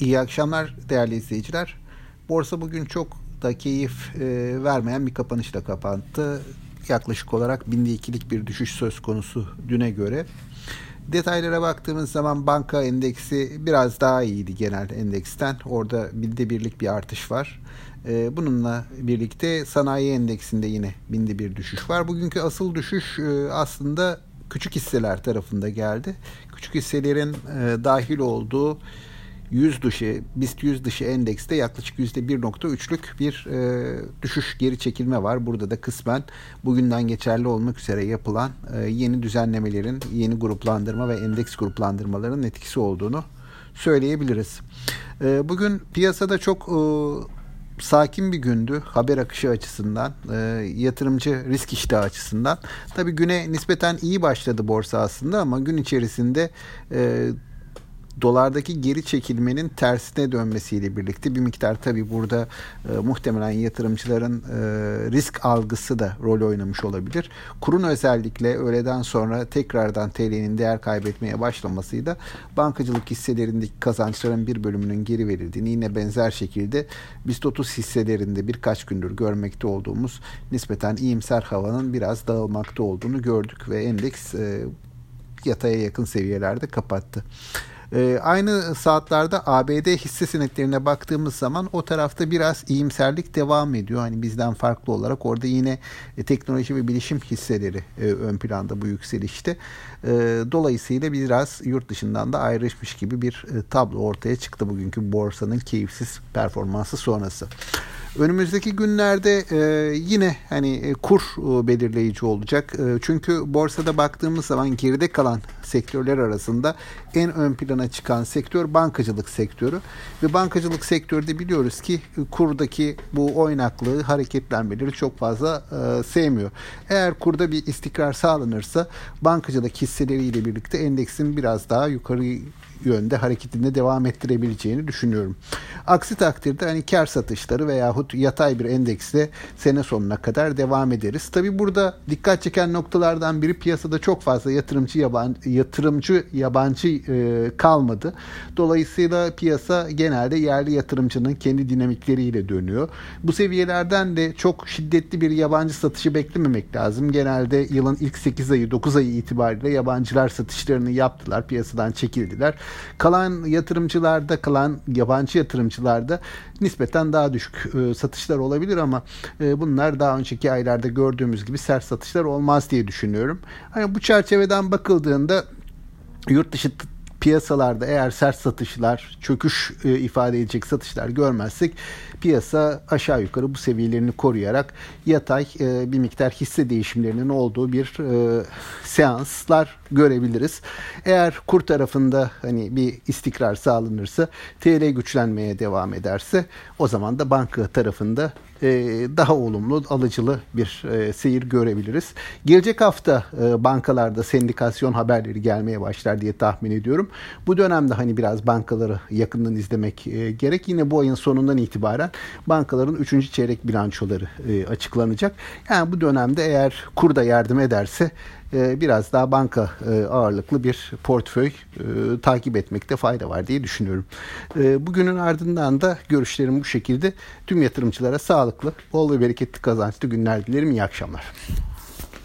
İyi akşamlar değerli izleyiciler. Borsa bugün çok da keyif e, vermeyen bir kapanışla kapandı. Yaklaşık olarak binde ikilik bir düşüş söz konusu düne göre. Detaylara baktığımız zaman banka endeksi biraz daha iyiydi genel endeksten. Orada binde birlik bir artış var. E, bununla birlikte sanayi endeksinde yine binde bir düşüş var. Bugünkü asıl düşüş e, aslında küçük hisseler tarafında geldi. Küçük hisselerin e, dahil olduğu 100 dışı, BIST 100 dışı endekste yaklaşık %1.3'lük bir e, düşüş geri çekilme var. Burada da kısmen bugünden geçerli olmak üzere yapılan e, yeni düzenlemelerin, yeni gruplandırma ve endeks gruplandırmalarının etkisi olduğunu söyleyebiliriz. E, bugün piyasada çok e, sakin bir gündü haber akışı açısından, e, yatırımcı risk iştahı açısından. Tabii güne nispeten iyi başladı borsa aslında ama gün içerisinde e, dolardaki geri çekilmenin tersine dönmesiyle birlikte bir miktar tabi burada e, muhtemelen yatırımcıların e, risk algısı da rol oynamış olabilir. Kurun özellikle öğleden sonra tekrardan TL'nin değer kaybetmeye başlamasıyla bankacılık hisselerindeki kazançların bir bölümünün geri verildiğini yine benzer şekilde BIST 30 hisselerinde birkaç gündür görmekte olduğumuz nispeten iyimser havanın biraz dağılmakta olduğunu gördük ve endeks e, yataya yakın seviyelerde kapattı. E, aynı saatlerde ABD hisse senetlerine baktığımız zaman o tarafta biraz iyimserlik devam ediyor. Hani bizden farklı olarak orada yine e, teknoloji ve bilişim hisseleri e, ön planda bu yükselişte. E, dolayısıyla biraz yurt dışından da ayrışmış gibi bir e, tablo ortaya çıktı bugünkü borsanın keyifsiz performansı sonrası. Önümüzdeki günlerde yine hani kur belirleyici olacak. Çünkü borsada baktığımız zaman geride kalan sektörler arasında en ön plana çıkan sektör bankacılık sektörü. Ve bankacılık sektörde biliyoruz ki e, kurdaki bu oynaklığı, hareketlenmeleri çok fazla e, sevmiyor. Eğer kurda bir istikrar sağlanırsa bankacılık hisseleriyle birlikte endeksin biraz daha yukarı yönde hareketinde devam ettirebileceğini düşünüyorum. Aksi takdirde hani kar satışları veyahut yatay bir endeksle sene sonuna kadar devam ederiz. Tabi burada dikkat çeken noktalardan biri piyasada çok fazla yatırımcı yabancı, yatırımcı yabancı e, kalmadı. Dolayısıyla piyasa genelde yerli yatırımcının kendi dinamikleriyle dönüyor. Bu seviyelerden de çok şiddetli bir yabancı satışı beklememek lazım. Genelde yılın ilk 8 ayı 9 ayı itibariyle yabancılar satışlarını yaptılar. Piyasadan çekildiler. Kalan yatırımcılarda kalan yabancı yatırımcılarda nispeten daha düşük e, satışlar olabilir ama e, bunlar daha önceki aylarda gördüğümüz gibi sert satışlar olmaz diye düşünüyorum. Hani bu çerçeveden bakıldığında yurt dışı piyasalarda eğer sert satışlar, çöküş e, ifade edecek satışlar görmezsek piyasa aşağı yukarı bu seviyelerini koruyarak yatay e, bir miktar hisse değişimlerinin olduğu bir e, seanslar görebiliriz. Eğer kur tarafında hani bir istikrar sağlanırsa TL güçlenmeye devam ederse o zaman da banka tarafında e, daha olumlu, alıcılı bir e, seyir görebiliriz. Gelecek hafta e, bankalarda sendikasyon haberleri gelmeye başlar diye tahmin ediyorum. Bu dönemde hani biraz bankaları yakından izlemek gerek. Yine bu ayın sonundan itibaren bankaların 3. çeyrek bilançoları açıklanacak. Yani bu dönemde eğer kur da yardım ederse biraz daha banka ağırlıklı bir portföy takip etmekte fayda var diye düşünüyorum. Bugünün ardından da görüşlerim bu şekilde tüm yatırımcılara sağlıklı, bol ve bereketli kazançlı günler dilerim. İyi akşamlar.